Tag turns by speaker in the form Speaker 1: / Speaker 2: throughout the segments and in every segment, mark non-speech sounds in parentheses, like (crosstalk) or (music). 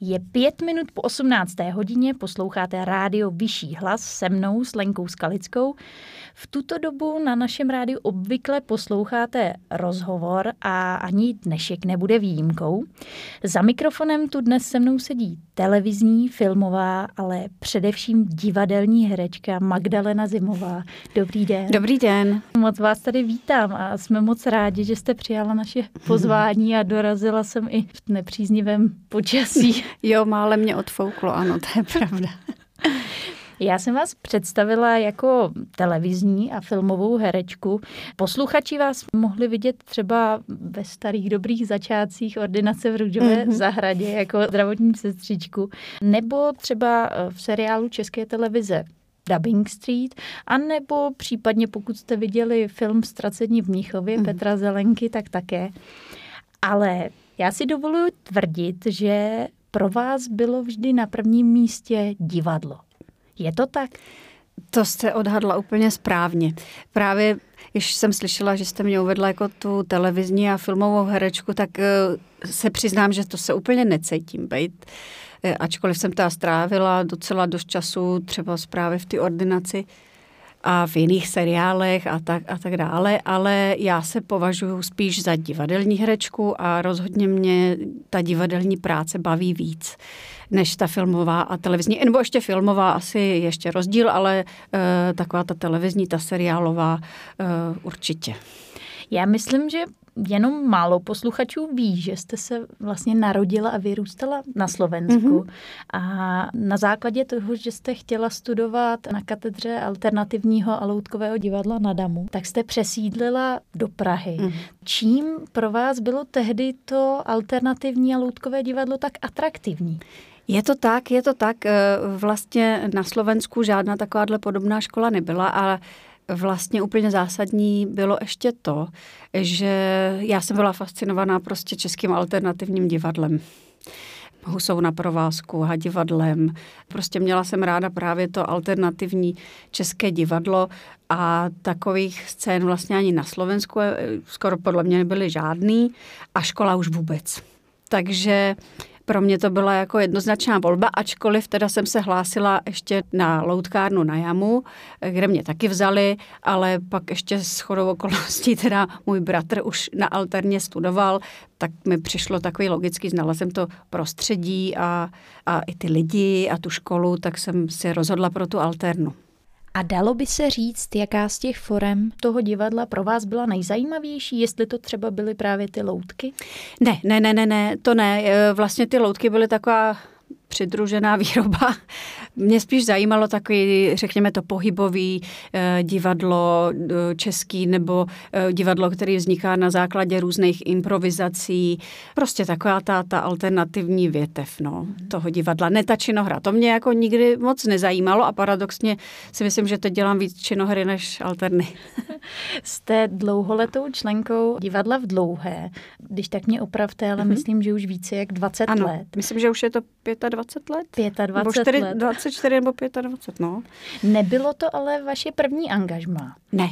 Speaker 1: Je pět minut po 18. hodině, posloucháte rádio Vyšší hlas se mnou, s Lenkou Skalickou. V tuto dobu na našem rádiu obvykle posloucháte rozhovor a ani dnešek nebude výjimkou. Za mikrofonem tu dnes se mnou sedí televizní, filmová, ale především divadelní herečka Magdalena Zimová. Dobrý den.
Speaker 2: Dobrý den.
Speaker 1: Moc vás tady vítám a jsme moc rádi, že jste přijala naše pozvání a dorazila jsem i v nepříznivém počasí. (laughs)
Speaker 2: Jo, mále mě odfouklo, ano, to je pravda. (laughs)
Speaker 1: Já jsem vás představila jako televizní a filmovou herečku. Posluchači vás mohli vidět třeba ve starých dobrých začátcích ordinace v Růžové mm-hmm. zahradě jako zdravotní sestřičku, nebo třeba v seriálu České televize Dubbing Street, anebo případně pokud jste viděli film Ztracení v Mnichově mm. Petra Zelenky, tak také. Ale já si dovoluji tvrdit, že pro vás bylo vždy na prvním místě divadlo. Je to tak?
Speaker 2: To jste odhadla úplně správně. Právě, když jsem slyšela, že jste mě uvedla jako tu televizní a filmovou herečku, tak eh, se přiznám, že to se úplně necítím být. Eh, ačkoliv jsem ta strávila docela dost času, třeba zprávy v té ordinaci, a v jiných seriálech a tak, a tak dále, ale já se považuji spíš za divadelní herečku a rozhodně mě ta divadelní práce baví víc než ta filmová a televizní, nebo ještě filmová asi ještě rozdíl, ale uh, taková ta televizní, ta seriálová uh, určitě.
Speaker 1: Já myslím, že jenom málo posluchačů ví, že jste se vlastně narodila a vyrůstala na Slovensku. Mm-hmm. A na základě toho, že jste chtěla studovat na katedře alternativního a loutkového divadla na Damu, tak jste přesídlila do Prahy. Mm-hmm. Čím pro vás bylo tehdy to alternativní a loutkové divadlo tak atraktivní?
Speaker 2: Je to tak, je to tak. Eh, vlastně na Slovensku žádná takováhle podobná škola nebyla, ale vlastně úplně zásadní bylo ještě to, že já jsem byla fascinovaná prostě českým alternativním divadlem. Husou na provázku, hadivadlem. Prostě měla jsem ráda právě to alternativní české divadlo a takových scén vlastně ani na Slovensku eh, skoro podle mě nebyly žádný a škola už vůbec. Takže pro mě to byla jako jednoznačná volba, ačkoliv teda jsem se hlásila ještě na loutkárnu na Jamu, kde mě taky vzali, ale pak ještě s chodou okolností teda můj bratr už na alterně studoval, tak mi přišlo takový logický, znala jsem to prostředí a, a i ty lidi a tu školu, tak jsem si rozhodla pro tu alternu.
Speaker 1: A dalo by se říct, jaká z těch forem toho divadla pro vás byla nejzajímavější, jestli to třeba byly právě ty loutky?
Speaker 2: Ne, ne, ne, ne, ne, to ne. E, vlastně ty loutky byly taková přidružená (laughs) výroba. Mě spíš zajímalo takový, řekněme to, pohybový eh, divadlo eh, český nebo eh, divadlo, který vzniká na základě různých improvizací. Prostě taková ta, ta alternativní větev no, toho divadla. Ne ta činohra. To mě jako nikdy moc nezajímalo a paradoxně si myslím, že teď dělám víc činohry než alterny. (laughs)
Speaker 1: Jste dlouholetou členkou divadla v Dlouhé. Když tak mě opravte, ale mm-hmm. myslím, že už více jak 20
Speaker 2: ano,
Speaker 1: let.
Speaker 2: myslím, že už je to 25 let?
Speaker 1: 25 nebo 4, let.
Speaker 2: 24 nebo 25, no.
Speaker 1: Nebylo to ale vaše první angažma?
Speaker 2: Ne,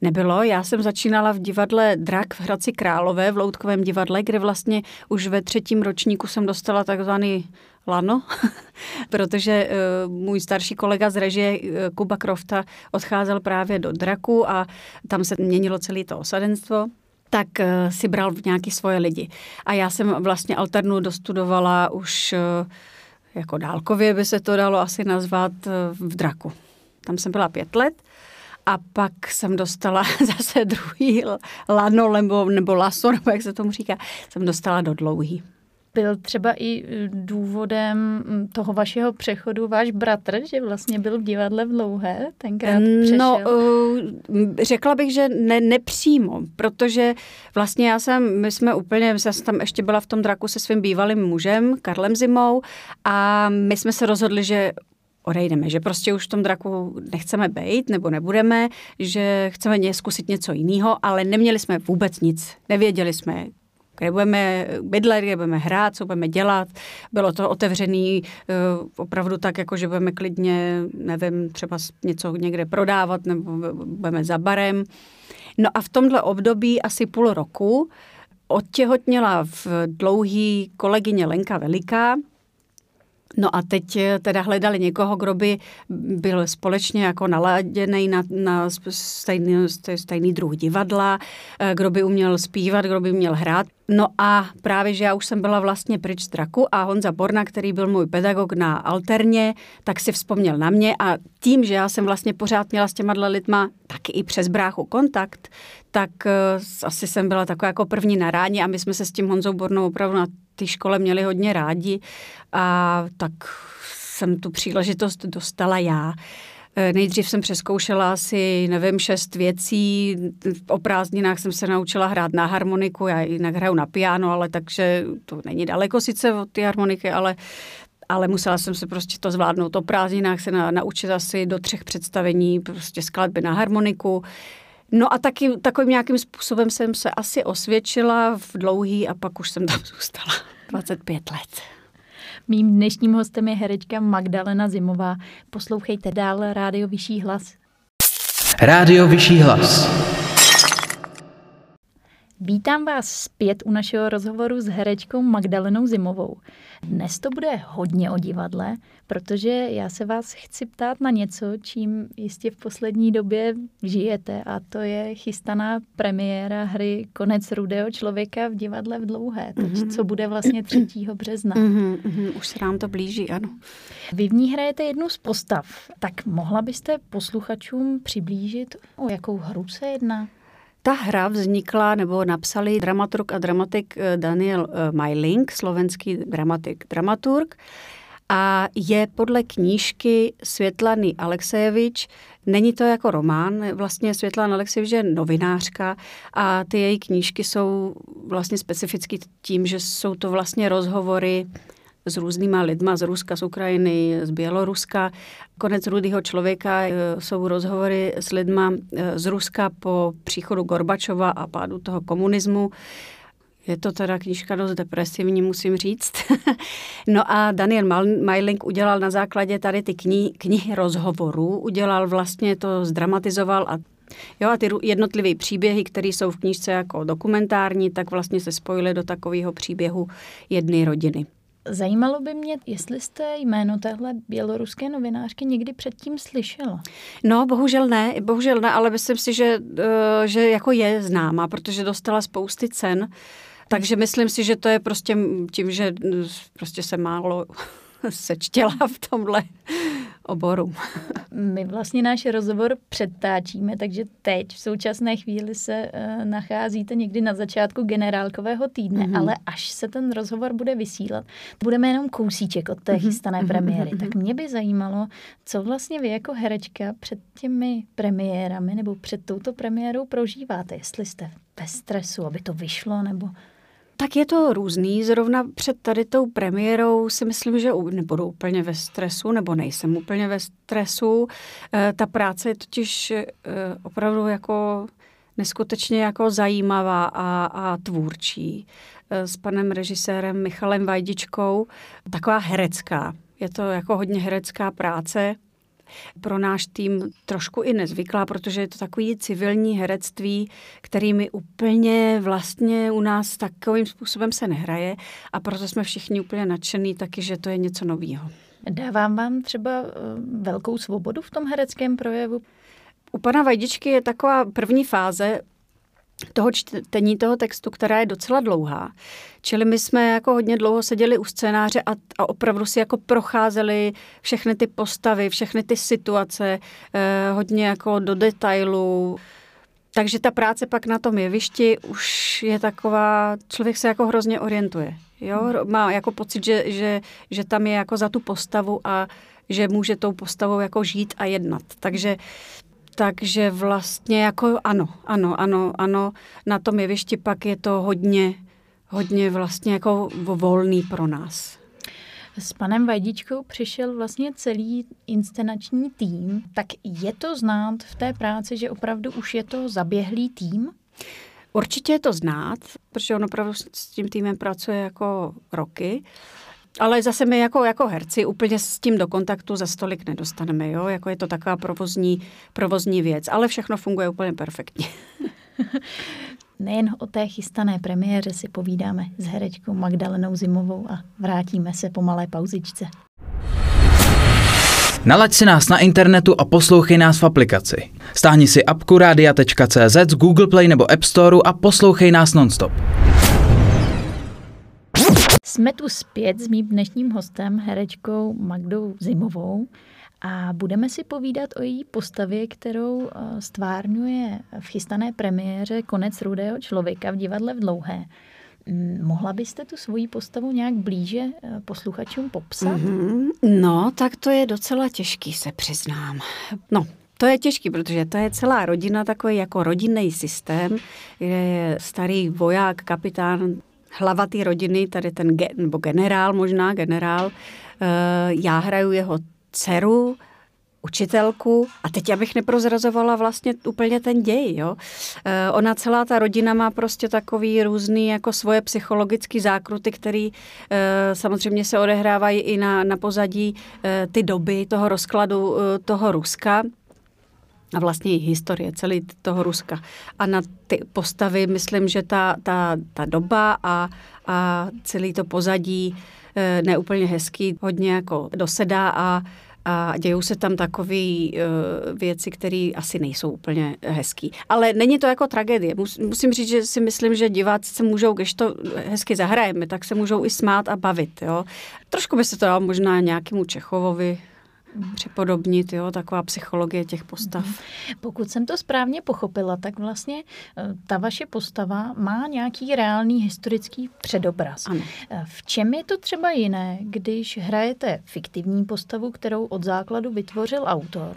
Speaker 2: Nebylo, já jsem začínala v divadle Drak v Hradci Králové, v Loutkovém divadle, kde vlastně už ve třetím ročníku jsem dostala takzvaný lano, (laughs) protože uh, můj starší kolega z režie uh, Kuba Krofta odcházel právě do Draku a tam se měnilo celé to osadenstvo tak uh, si bral nějaký svoje lidi. A já jsem vlastně alternu dostudovala už uh, jako dálkově by se to dalo asi nazvat v Draku. Tam jsem byla pět let a pak jsem dostala (laughs) zase druhý lano nebo, nebo laso, nebo jak se tomu říká, jsem dostala do dlouhý
Speaker 1: byl třeba i e, důvodem mm, toho vašeho přechodu váš bratr, že vlastně byl v divadle v Dlouhé, tenkrát přešel?
Speaker 2: No, řekla bych, že ne, nepřímo, protože vlastně já jsem, my jsme úplně, já jsem tam ještě byla v tom draku se svým bývalým mužem, Karlem Zimou a my jsme se rozhodli, že odejdeme, že prostě už v tom draku nechceme být nebo nebudeme, že chceme zkusit něco jiného, ale neměli jsme vůbec nic. Nevěděli jsme, kde budeme bydlet, kde budeme hrát, co budeme dělat. Bylo to otevřený eh, opravdu tak, jako že budeme klidně, nevím, třeba něco někde prodávat nebo budeme za barem. No a v tomhle období asi půl roku odtěhotněla v dlouhý kolegyně Lenka Veliká, No a teď eh, teda hledali někoho, kdo by byl společně jako naladěný na, na stejný, stejný druh divadla, eh, kdo by uměl zpívat, kdo by měl hrát. No a právě, že já už jsem byla vlastně pryč z Draku a Honza Borna, který byl můj pedagog na Alterně, tak si vzpomněl na mě a tím, že já jsem vlastně pořád měla s těma lidma taky i přes bráchu kontakt, tak uh, asi jsem byla taková jako první na ráně a my jsme se s tím Honzou Bornou opravdu na té škole měli hodně rádi a tak jsem tu příležitost dostala já. Eh, nejdřív jsem přeskoušela asi, nevím, šest věcí. O prázdninách jsem se naučila hrát na harmoniku, já jinak hraju na piano, ale takže to není daleko sice od ty harmoniky, ale ale musela jsem se prostě to zvládnout. O prázdninách se na, naučit asi do třech představení, prostě skladby na harmoniku. No a taky takovým nějakým způsobem jsem se asi osvědčila v dlouhý a pak už jsem tam (laughs) zůstala 25 let.
Speaker 1: Mým dnešním hostem je herečka Magdalena Zimová. Poslouchejte dál Rádio Vyšší hlas.
Speaker 3: Rádio Vyšší hlas.
Speaker 1: Vítám vás zpět u našeho rozhovoru s herečkou Magdalenou Zimovou. Dnes to bude hodně o divadle, protože já se vás chci ptát na něco, čím jistě v poslední době žijete a to je chystaná premiéra hry Konec rudého člověka v divadle v Dlouhé, teď, mm-hmm. co bude vlastně 3. března.
Speaker 2: Mm-hmm, už se nám to blíží, ano.
Speaker 1: Vy v ní hrajete jednu z postav, tak mohla byste posluchačům přiblížit, o jakou hru se jedná?
Speaker 2: Ta hra vznikla, nebo napsali dramaturg a dramatik eh, Daniel eh, Majling, slovenský dramatik, dramaturg, a je podle knížky Světlany Alexejevič. Není to jako román, vlastně Světlana Alexejevič je novinářka a ty její knížky jsou vlastně specificky tím, že jsou to vlastně rozhovory s různýma lidma z Ruska, z Ukrajiny, z Běloruska. Konec rudého člověka e, jsou rozhovory s lidma e, z Ruska po příchodu Gorbačova a pádu toho komunismu. Je to teda knížka dost depresivní, musím říct. (laughs) no a Daniel Meiling udělal na základě tady ty kni- knihy rozhovorů, udělal vlastně to, zdramatizoval a Jo, a ty jednotlivé příběhy, které jsou v knížce jako dokumentární, tak vlastně se spojily do takového příběhu jedné rodiny.
Speaker 1: Zajímalo by mě, jestli jste jméno téhle běloruské novinářky někdy předtím slyšela.
Speaker 2: No, bohužel ne, bohužel ne, ale myslím si, že, eh, že jako je známa, protože dostala spousty cen. Takže myslím si, že to je prostě tím, že prostě se málo (laughs) sečtěla v tomhle oboru.
Speaker 1: My vlastně náš rozhovor předtáčíme, takže teď v současné chvíli se uh, nacházíte někdy na začátku generálkového týdne, mm-hmm. ale až se ten rozhovor bude vysílat, budeme jenom kousíček od té mm-hmm. chystané mhm, premiéry. Mm-hmm. Tak mě by zajímalo, co vlastně vy jako herečka před těmi premiérami nebo před touto premiérou prožíváte, jestli jste ve stresu, aby to vyšlo, nebo
Speaker 2: tak je to různý. Zrovna před tady tou premiérou si myslím, že nebudu úplně ve stresu, nebo nejsem úplně ve stresu. E, ta práce je totiž e, opravdu jako neskutečně jako zajímavá a, a tvůrčí. E, s panem režisérem Michalem Vajdičkou. Taková herecká. Je to jako hodně herecká práce pro náš tým trošku i nezvyklá, protože je to takový civilní herectví, který mi úplně vlastně u nás takovým způsobem se nehraje a proto jsme všichni úplně nadšený taky, že to je něco nového.
Speaker 1: Dávám vám třeba eh, velkou svobodu v tom hereckém projevu?
Speaker 2: U pana Vajdičky je taková první fáze, toho čtení toho textu, která je docela dlouhá. Čili my jsme jako hodně dlouho seděli u scénáře a, a opravdu si jako procházeli všechny ty postavy, všechny ty situace, eh, hodně jako do detailu. Takže ta práce pak na tom jevišti už je taková, člověk se jako hrozně orientuje. Jo? Má jako pocit, že, že, že tam je jako za tu postavu a že může tou postavou jako žít a jednat. Takže takže vlastně jako ano, ano, ano, ano, na tom jevišti pak je to hodně, hodně vlastně jako volný pro nás.
Speaker 1: S panem Vajdičkou přišel vlastně celý inscenační tým. Tak je to znát v té práci, že opravdu už je to zaběhlý tým?
Speaker 2: Určitě je to znát, protože on opravdu s tím týmem pracuje jako roky. Ale zase my jako, jako herci úplně s tím do kontaktu za stolik nedostaneme, jo? Jako je to taková provozní, provozní věc, ale všechno funguje úplně perfektně. (laughs)
Speaker 1: Nejen o té chystané premiéře si povídáme s herečkou Magdalenou Zimovou a vrátíme se po malé pauzičce.
Speaker 3: Nalaď si nás na internetu a poslouchej nás v aplikaci. Stáhni si apku radia.cz z Google Play nebo App Store a poslouchej nás nonstop.
Speaker 1: Jsme tu zpět s mým dnešním hostem, herečkou Magdou Zimovou a budeme si povídat o její postavě, kterou eh, stvárňuje v chystané premiéře Konec rudého člověka v divadle v Dlouhé. Mm, mohla byste tu svoji postavu nějak blíže eh, posluchačům popsat?
Speaker 2: Mm-hmm. No, tak to je docela těžký, se přiznám. No, to je těžký, protože to je celá rodina, takový jako rodinný systém, kde je starý voják, kapitán, hlava té rodiny, tady ten ge, nebo generál možná, generál. Eh, já hraju jeho dceru, učitelku a teď abych neprozrazovala vlastně úplně ten děj, jo. E, ona celá ta rodina má prostě takový různý jako svoje psychologické zákruty, který e, samozřejmě se odehrávají i na, na pozadí ty doby toho rozkladu toho Ruska a vlastně i historie celý toho Ruska. A na ty postavy myslím, že ta, ta, ta doba a, a celý to pozadí e, neúplně hezký hodně jako dosedá a a dějou se tam takové uh, věci, které asi nejsou úplně hezký. Ale není to jako tragédie. Mus, musím říct, že si myslím, že diváci se můžou, když to hezky zahrajeme, tak se můžou i smát a bavit. Jo? Trošku by se to dalo možná nějakému Čechovovi připodobnit, jo, taková psychologie těch postav. Mhm.
Speaker 1: Pokud jsem to správně pochopila, tak vlastně eh, ta vaše postava má nějaký reálný historický předobraz.
Speaker 2: Ano.
Speaker 1: Eh, v čem je to třeba jiné, když hrajete fiktivní postavu, kterou od základu vytvořil autor,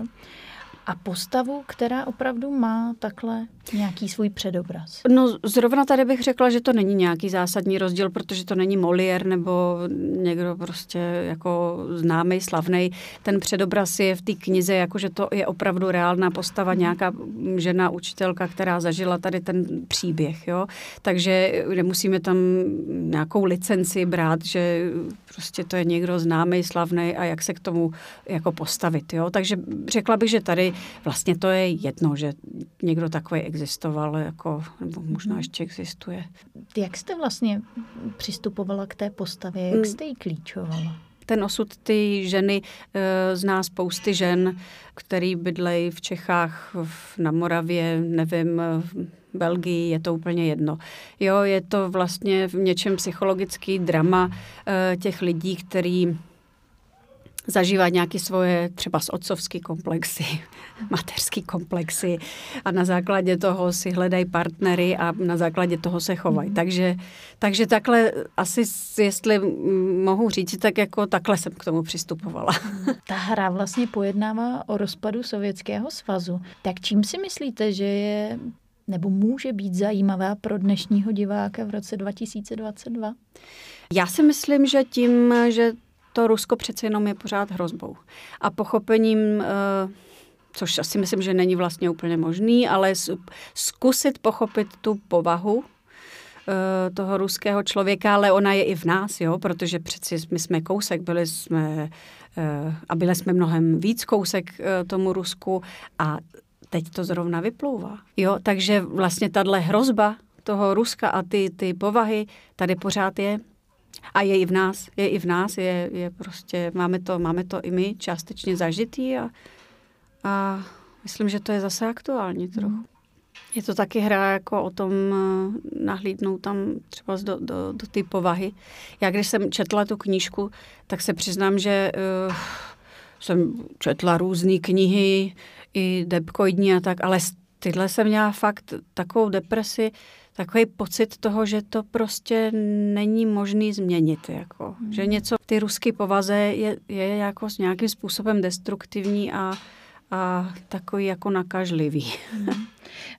Speaker 1: a postavu, která opravdu má takhle nějaký svůj předobraz?
Speaker 2: No zrovna tady bych řekla, že to není nějaký zásadní rozdíl, protože to není Molière nebo někdo prostě jako známý, slavný. Ten předobraz je v té knize, jakože to je opravdu reálná postava, nějaká žena, učitelka, která zažila tady ten příběh, jo. Takže nemusíme tam nějakou licenci brát, že prostě to je někdo známý, slavný a jak se k tomu jako postavit, jo. Takže řekla bych, že tady vlastně to je jedno, že někdo takový existoval, jako, nebo možná ještě existuje.
Speaker 1: Jak jste vlastně přistupovala k té postavě? Jak mm. jste ji klíčovala?
Speaker 2: ten osud ty ženy e, zná spousty žen, který bydlejí v Čechách, na Moravě, nevím, v Belgii, je to úplně jedno. Jo, je to vlastně v něčem psychologický drama e, těch lidí, který zažívat nějaké svoje třeba z otcovský komplexy, (laughs) mateřský komplexy a na základě toho si hledají partnery a na základě toho se chovají. Mm. Takže, takže takhle asi, jestli mohu říct, tak jako takhle jsem k tomu přistupovala. (laughs)
Speaker 1: Ta hra vlastně pojednává o rozpadu Sovětského svazu. Tak čím si myslíte, že je nebo může být zajímavá pro dnešního diváka v roce 2022?
Speaker 2: Já si myslím, že tím, že to Rusko přece jenom je pořád hrozbou. A pochopením, eh, což asi myslím, že není vlastně úplně možný, ale zkusit pochopit tu povahu eh, toho ruského člověka, ale ona je i v nás, jo, protože přeci my jsme kousek, byli jsme eh, a byli jsme mnohem víc kousek tomu Rusku a teď to zrovna vyplouvá. Jo, takže vlastně tahle hrozba toho Ruska a ty, ty povahy tady pořád je a je i v nás, je i v nás, je, je prostě, máme to, máme to i my částečně zažitý a, a myslím, že to je zase aktuální trochu. Mm. Je to taky hra jako o tom eh, nahlídnout tam třeba do, do, do té povahy. Já když jsem četla tu knížku, tak se přiznám, že uh, jsem četla různé knihy, i depkoidní a tak, ale tyhle jsem měla fakt takovou depresi, takový pocit toho, že to prostě není možný změnit. Jako. Hmm. Že něco v ty ruské povaze je, je jako s nějakým způsobem destruktivní a, a takový jako nakažlivý. Hmm.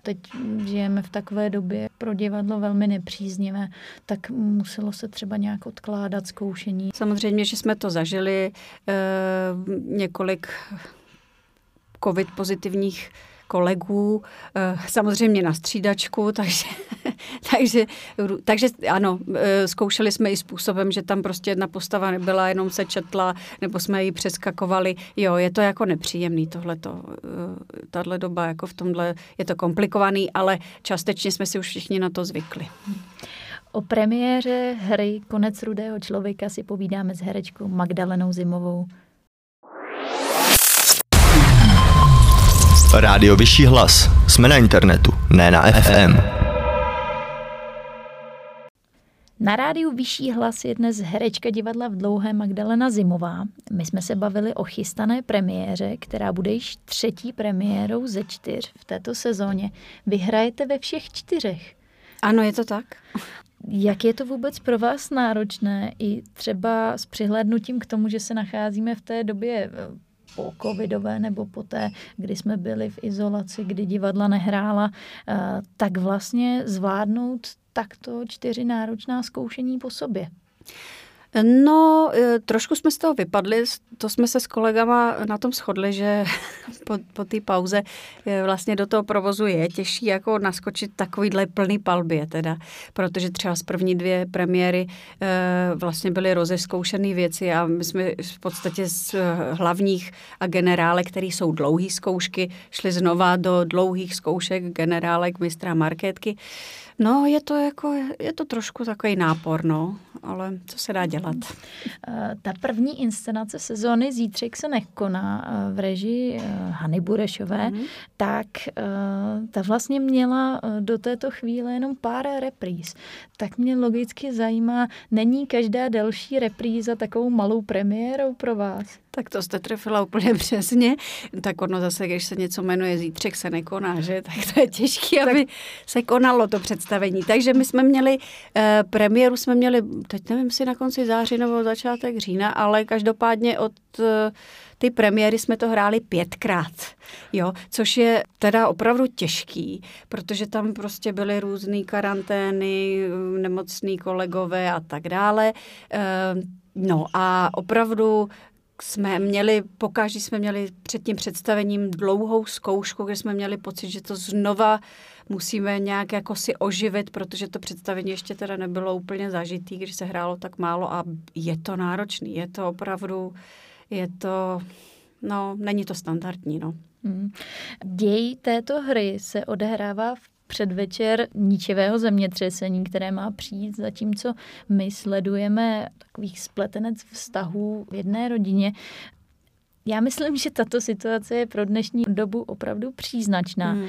Speaker 1: Teď žijeme v takové době pro divadlo velmi nepříznivé, tak muselo se třeba nějak odkládat zkoušení.
Speaker 2: Samozřejmě, že jsme to zažili e, několik covid pozitivních kolegů, eh, samozřejmě na střídačku, (laughs) takže, takže, takže ano, eh, zkoušeli jsme i způsobem, že tam prostě jedna postava nebyla, jenom se četla, nebo jsme ji přeskakovali. Jo, je to jako nepříjemný tohleto, eh, tahle doba, jako v tomhle je to komplikovaný, ale částečně jsme si už všichni na to zvykli.
Speaker 1: O premiéře hry Konec rudého člověka si povídáme s herečkou Magdalenou Zimovou.
Speaker 4: Rádio Vyšší hlas. Jsme na internetu, ne na FM.
Speaker 1: Na rádiu Vyšší hlas je dnes herečka divadla v Dlouhé Magdalena Zimová. My jsme se bavili o chystané premiéře, která bude již třetí premiérou ze čtyř v této sezóně. Vyhrajete ve všech čtyřech.
Speaker 2: Ano, je to tak.
Speaker 1: Jak je to vůbec pro vás náročné i třeba s přihlédnutím k tomu, že se nacházíme v té době eh, po covidové nebo po té, kdy jsme byli v izolaci, kdy divadla nehrála, eh, tak vlastně zvládnout takto čtyři náročná zkoušení po sobě?
Speaker 2: No, e, trošku jsme z toho vypadli, to jsme se s kolegama na tom shodli, že (laughs) po, po té pauze e, vlastně do toho provozu je těžší jako naskočit takovýhle plný palbě teda, protože třeba z první dvě premiéry e, vlastně byly rozeskoušené věci a my jsme v podstatě z hlavních a generále, které jsou dlouhé zkoušky, šli znova do dlouhých zkoušek generálek mistra marketky. No, je to jako, je to trošku takový nápor, no, ale co se dá dělat?
Speaker 1: Eh, ta první inscenace sezóny Zítřek se nekoná eh, v režii eh, Hany Burešové, mm-hmm. tak ta vlastně měla do této chvíle jenom pár repríz. Tak mě logicky zajímá, není každá další repríza takovou malou premiérou pro vás?
Speaker 2: Tak to jste trefila úplně (laughs) přesně. Tak ono zase, když se něco jmenuje Zítřek se nekoná, že? (laughs) Tak to je těžké, aby se konalo to představení. Takže my jsme měli, eh, premiéru jsme měli, teď nevím si na konci září nebo začátek října, ale každopádně od eh, ty premiéry jsme to hráli pětkrát, jo, což je teda opravdu těžký, protože tam prostě byly různé karantény, nemocní kolegové a tak dále. Eh, no a opravdu jsme měli, pokaždé jsme měli před tím představením dlouhou zkoušku, kde jsme měli pocit, že to znova musíme nějak jako si oživit, protože to představení ještě teda nebylo úplně zažitý, když se hrálo tak málo a je to náročný, je to opravdu, je to, no, není to standardní, no. Hmm.
Speaker 1: Děj této hry se odehrává v předvečer ničivého zemětřesení, které má přijít, zatímco my sledujeme takových spletenec vztahů v jedné rodině. Já myslím, že tato situace je pro dnešní dobu opravdu příznačná. Hmm.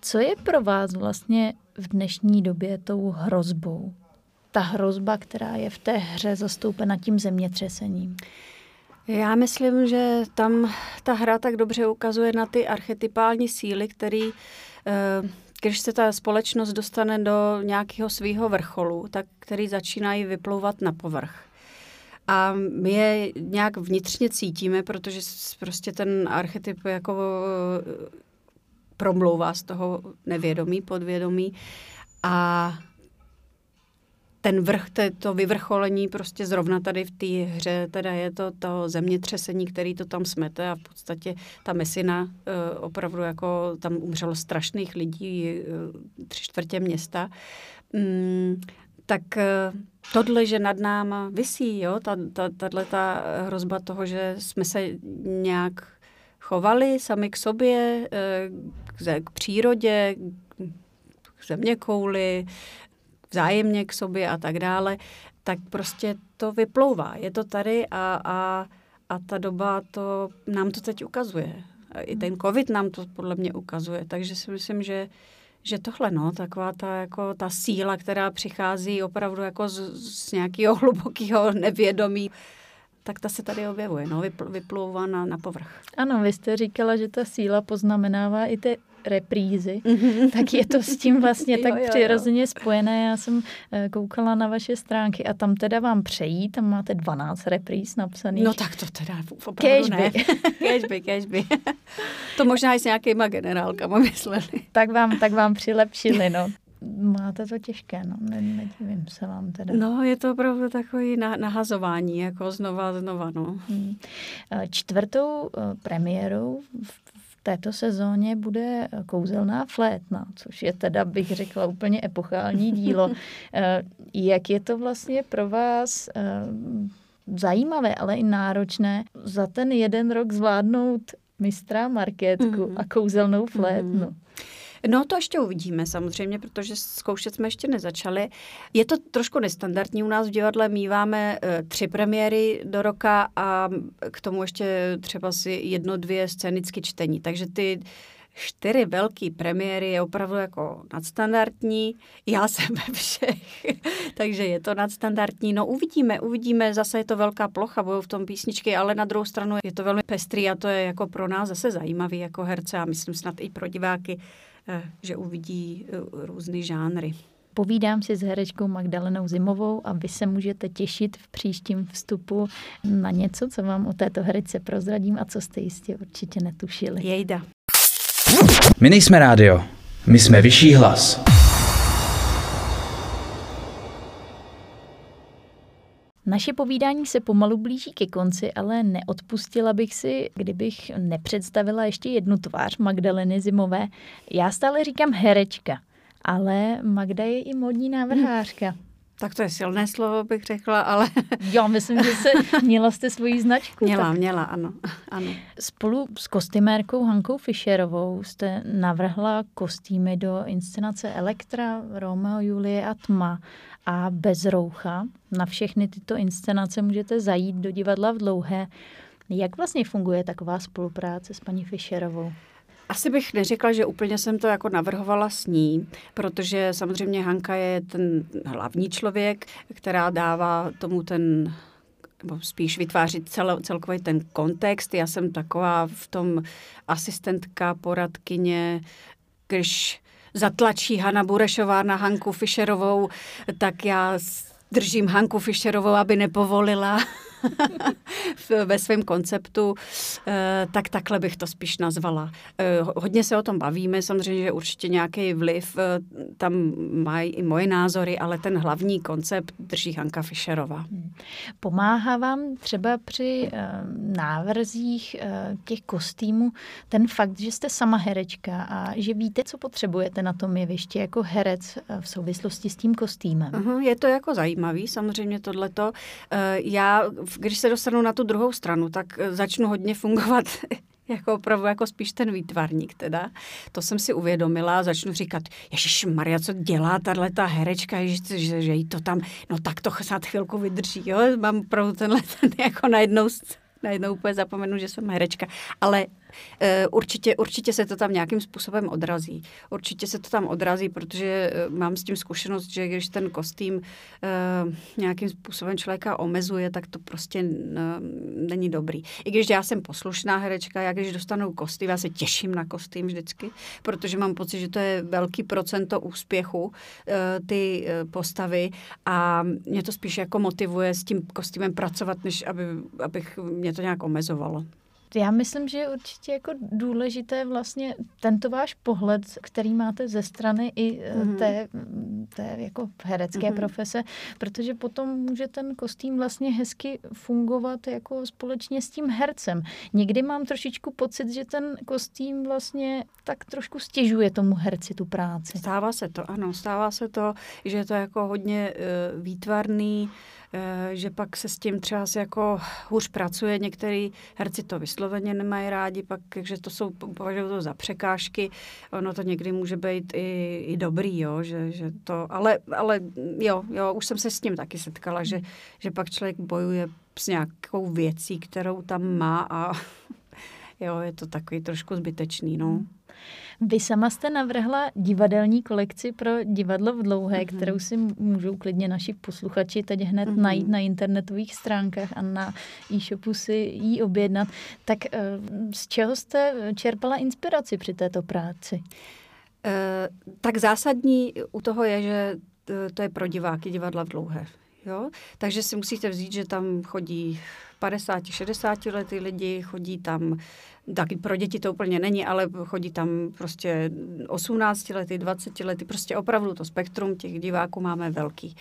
Speaker 1: Co je pro vás vlastně v dnešní době tou hrozbou? Ta hrozba, která je v té hře zastoupena tím zemětřesením.
Speaker 2: Já myslím, že tam ta hra tak dobře ukazuje na ty archetypální síly, které eh, když se ta společnost dostane do nějakého svého vrcholu, tak který začínají vyplouvat na povrch. A my je nějak vnitřně cítíme, protože prostě ten archetyp jako eh, promlouvá z toho nevědomí, podvědomí. A ten vrch, to, to vyvrcholení prostě zrovna tady v té hře, teda je to to zemětřesení, který to tam smete a v podstatě ta mesina uh, opravdu jako tam umřelo strašných lidí, uh, tři čtvrtě města. Um, tak uh, tohle, že nad náma vysí, jo, ta, ta, tato ta hrozba toho, že jsme se nějak chovali sami k sobě, k, k přírodě, k země kouli, vzájemně k sobě a tak dále, tak prostě to vyplouvá. Je to tady a, a, a ta doba to nám to teď ukazuje. I ten covid nám to podle mě ukazuje. Takže si myslím, že že tohle, no, taková ta, jako ta síla, která přichází opravdu jako z, z nějakého (laughs) hlubokého nevědomí, tak ta se tady objevuje, no, vyplouvá na, na povrch.
Speaker 1: Ano, vy jste říkala, že ta síla poznamenává i ty reprízy, mm-hmm. tak je to s tím vlastně (laughs) tak jo, jo, přirozeně jo. spojené. Já jsem eh, koukala na vaše stránky a tam teda vám přejí, tam máte 12 repríz napsaných.
Speaker 2: No tak to teda opravdu kežby. ne. (laughs) (laughs) kežby, kežby. to možná i s nějakýma generálkama mysleli.
Speaker 1: tak vám, tak vám přilepšili, no. Máte to těžké, no, ne, nedivím se vám teda.
Speaker 2: No, je to opravdu takový nahazování, jako znova, znova, no. Hmm.
Speaker 1: Eh, čtvrtou eh, premiérou v této sezóně bude kouzelná flétna, což je teda, bych řekla, úplně epochální dílo. (laughs) Eh, jak je to vlastně pro vás eh, zajímavé, ale i náročné za ten jeden rok zvládnout mistra marketku mm. a kouzelnou flétnu? Mm.
Speaker 2: No to ještě uvidíme samozřejmě, protože zkoušet jsme ještě nezačali. Je to trošku nestandardní. U nás v divadle míváme uh, tři premiéry do roka a k tomu ještě třeba si jedno, dvě scénické čtení. Takže ty čtyři velké premiéry je opravdu jako nadstandardní. Já jsem ve všech, (laughs) takže je to nadstandardní. No uvidíme, uvidíme, zase je to velká plocha, budou v tom písničky, ale na druhou stranu je to velmi pestrý a to je jako pro nás zase zajímavý jako herce a myslím snad i pro diváky, eh, že uvidí eh, různé žánry.
Speaker 1: Povídám si s herečkou Magdalenou Zimovou a vy se můžete těšit v příštím vstupu na něco, co vám o této herečce prozradím a co jste jistě určitě netušili.
Speaker 2: Jejda.
Speaker 3: My nejsme rádio, my jsme vyšší hlas.
Speaker 1: Naše povídání se pomalu blíží ke konci, ale neodpustila bych si, kdybych nepředstavila ještě jednu tvář Magdaleny Zimové. Já stále říkám herečka, ale Magda je i modní návrhářka.
Speaker 2: Tak to je silné slovo, bych řekla, ale... (laughs)
Speaker 1: Jo, myslím, že se měla jste svoji značku.
Speaker 2: Měla,
Speaker 1: tak...
Speaker 2: měla, ano, ano.
Speaker 1: Spolu s kostymérkou Hankou Fischerovou jste navrhla kostýmy do inscenace Elektra, Romeo, Julie a Tma a Bez roucha. Na všechny tyto inscenace můžete zajít do divadla v Dlouhé. Jak vlastně funguje taková spolupráce s paní Fischerovou?
Speaker 2: Asi bych neřekla, že úplně jsem to jako navrhovala s ní, protože samozřejmě Hanka je ten hlavní člověk, která dává tomu ten nebo spíš vytvářit cel, celkový ten kontext. Já jsem taková v tom asistentka, poradkyně, když zatlačí Hanna Burešová na Hanku Fischerovou, tak já držím Hanku Fischerovou, aby nepovolila (laughs) ve svém konceptu, eh, tak takhle bych to spíš nazvala. Eh, hodně se o tom bavíme, samozřejmě, že určitě nějaký vliv eh, tam mají i moje názory, ale ten hlavní koncept drží Hanka Fischerová. Hmm.
Speaker 1: Pomáhá vám třeba při návrzích těch kostýmů ten fakt, že jste sama herečka a že víte, co potřebujete na tom jevišti jako herec v souvislosti s tím kostýmem?
Speaker 2: Uh-huh, je to jako zajímavý, samozřejmě tohleto. Já když se dostanu na tu druhou stranu, tak eh, začnu hodně fungovat (laughs) jako opravdu jako spíš ten výtvarník teda. To jsem si uvědomila a začnu říkat, Ježíš Maria, co dělá tahle ta herečka, ježiš, že, že jí to tam, no tak to snad chvilku vydrží, jo, mám opravdu tenhle ten jako najednou, najednou úplně zapomenu, že jsem herečka, ale určitě, určitě se to tam nějakým způsobem odrazí. Určitě se to tam odrazí, protože eh, mám s tím zkušenost, že když ten kostým eh, nějakým způsobem člověka omezuje, tak to prostě není dobrý. I když já jsem poslušná herečka, já když dostanu kostým, já se těším na kostým vždycky, protože mám pocit, že to je velký procento úspěchu ty postavy a mě to spíš jako motivuje s tím kostýmem pracovat, než aby, abych mě to nějak omezovalo.
Speaker 1: Já myslím, že je určitě jako důležité vlastně tento váš pohled, který máte ze strany i mm-hmm. té, té jako herecké mm-hmm. profese, protože potom může ten kostým vlastně hezky fungovat jako společně s tím hercem. Někdy mám trošičku pocit, že ten kostým vlastně tak trošku stěžuje tomu herci tu práci.
Speaker 2: Stává se to, ano, stává se to, že je to jako hodně uh, výtvarný, že pak se s tím třeba si jako hůř pracuje. Některý herci to vysloveně nemají rádi, pak, že to jsou, považují to za překážky. Ono to někdy může být i, i dobrý, jo, že, že to, ale, ale jo, jo, už jsem se s tím taky setkala, že, že pak člověk bojuje s nějakou věcí, kterou tam má a (laughs) jo, je to takový trošku zbytečný, no. Hmm.
Speaker 1: Vy sama jste navrhla divadelní kolekci pro divadlo v dlouhé, mm-hmm. kterou si můžou klidně naši posluchači teď hned mm-hmm. najít na internetových stránkách a na e-shopu si ji objednat. Tak eh, z čeho jste čerpala inspiraci při této práci?
Speaker 2: E, tak zásadní u toho je, že to je pro diváky divadla v dlouhé. Jo? Takže si musíte vzít, že tam chodí 50-60 letý lidi, chodí tam, tak pro děti to úplně není, ale chodí tam prostě 18 lety, 20 lety, prostě opravdu to spektrum těch diváků máme velký.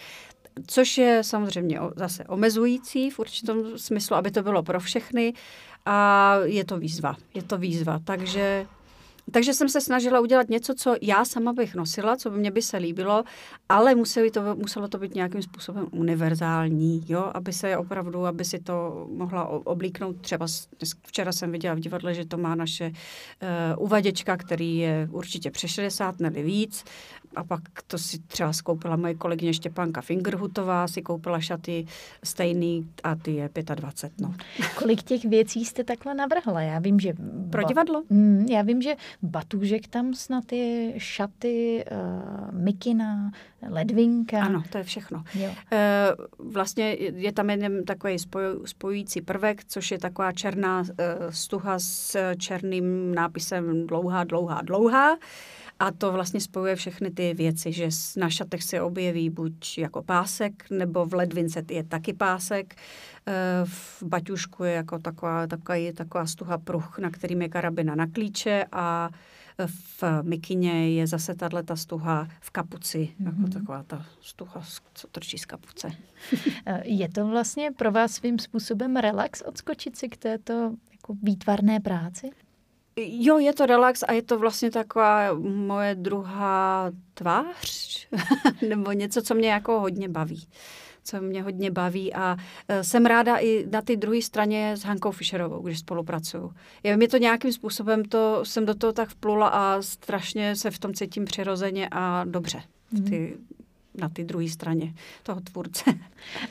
Speaker 2: Což je samozřejmě zase omezující v určitom smyslu, aby to bylo pro všechny a je to výzva. Je to výzva, takže Takže jsem se snažila udělat něco, co já sama bych nosila, co by mě by se líbilo, ale muselo to, muselo to být nějakým způsobem univerzální, jo, aby se opravdu, aby si to mohla oblíknout. Třeba včera jsem viděla v divadle, že to má naše uh, uvaděčka, který je určitě přes 60, nebo víc. A pak to si třeba skoupila moje kolegyně Štěpánka Fingerhutová, si koupila šaty stejný a ty je 25. No.
Speaker 1: Kolik těch věcí jste takhle navrhla? Já vím, že...
Speaker 2: Pro divadlo?
Speaker 1: Mm, já vím, že batůžek tam snad je, šaty, uh, mikina, ledvinka.
Speaker 2: Ano, to je všechno. Jo. Uh, vlastně je tam jen takový spoj, spojující prvek, což je taková černá uh, stuha s černým nápisem dlouhá, dlouhá, dlouhá. A to vlastně spojuje všechny ty věci, že na šatech se objeví buď jako pásek, nebo v ledvince je taky pásek. V baťušku je jako taková, taková, taková stuha pruh, na kterým je karabina na klíče a v mikině je zase tahle ta stuha v kapuci, mm-hmm. jako mhm. taková ta stuha, co trčí z kapuce. (laughs)
Speaker 1: Je to vlastně pro vás svým způsobem relax odskočit si k této jako výtvarné práci?
Speaker 2: Jo, je to relax a je to vlastně taková moje druhá tvář, (laughs) nebo něco, co mě jako hodně baví co mě hodně baví a e, jsem ráda i na té druhé straně s Hankou Fischerovou, když spolupracuju. Je mi to nějakým způsobem, to jsem do toho tak vplula a strašně se v tom cítím přirozeně a dobře. Mm. Ty na té druhé straně toho tvůrce.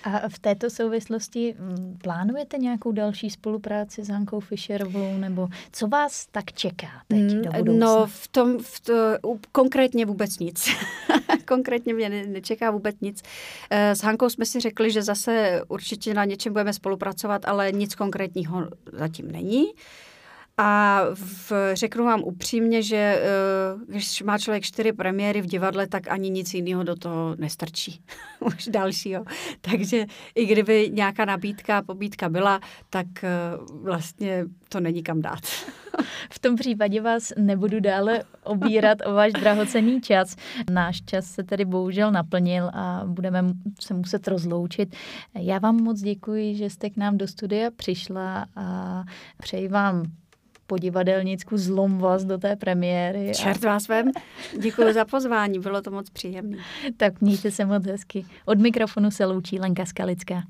Speaker 1: A v této souvislosti mm, plánujete nějakou další spolupráci s Hankou Fischerovou, nebo co vás tak čeká teď do mm, budoucna?
Speaker 2: No, v tom, v to, konkrétně vůbec nic. (laughs) konkrétně mě nečeká vůbec nic. Eh, s Hankou jsme si řekli, že zase určitě na něčem budeme spolupracovat, ale nic konkrétního zatím není. A v, řeknu vám upřímně, že eh, když má člověk čtyři premiéry v divadle, tak ani nic jiného do toho nestrčí. (laughs) Už dalšího. Takže i kdyby nějaká nabídka, pobídka byla, tak eh, vlastně to není kam dát.
Speaker 1: V tom případě vás nebudu dále obírat o váš drahocený čas. Náš čas se tedy bohužel naplnil a budeme se muset rozloučit. Já vám moc děkuji, že jste k nám do studia přišla a přeji vám po divadelnicku zlom vás do té premiéry.
Speaker 2: Čert vás vem. Děkuji za pozvání, bylo to moc příjemné.
Speaker 1: tak mějte se moc hezky. Od mikrofonu se loučí Lenka Skalická.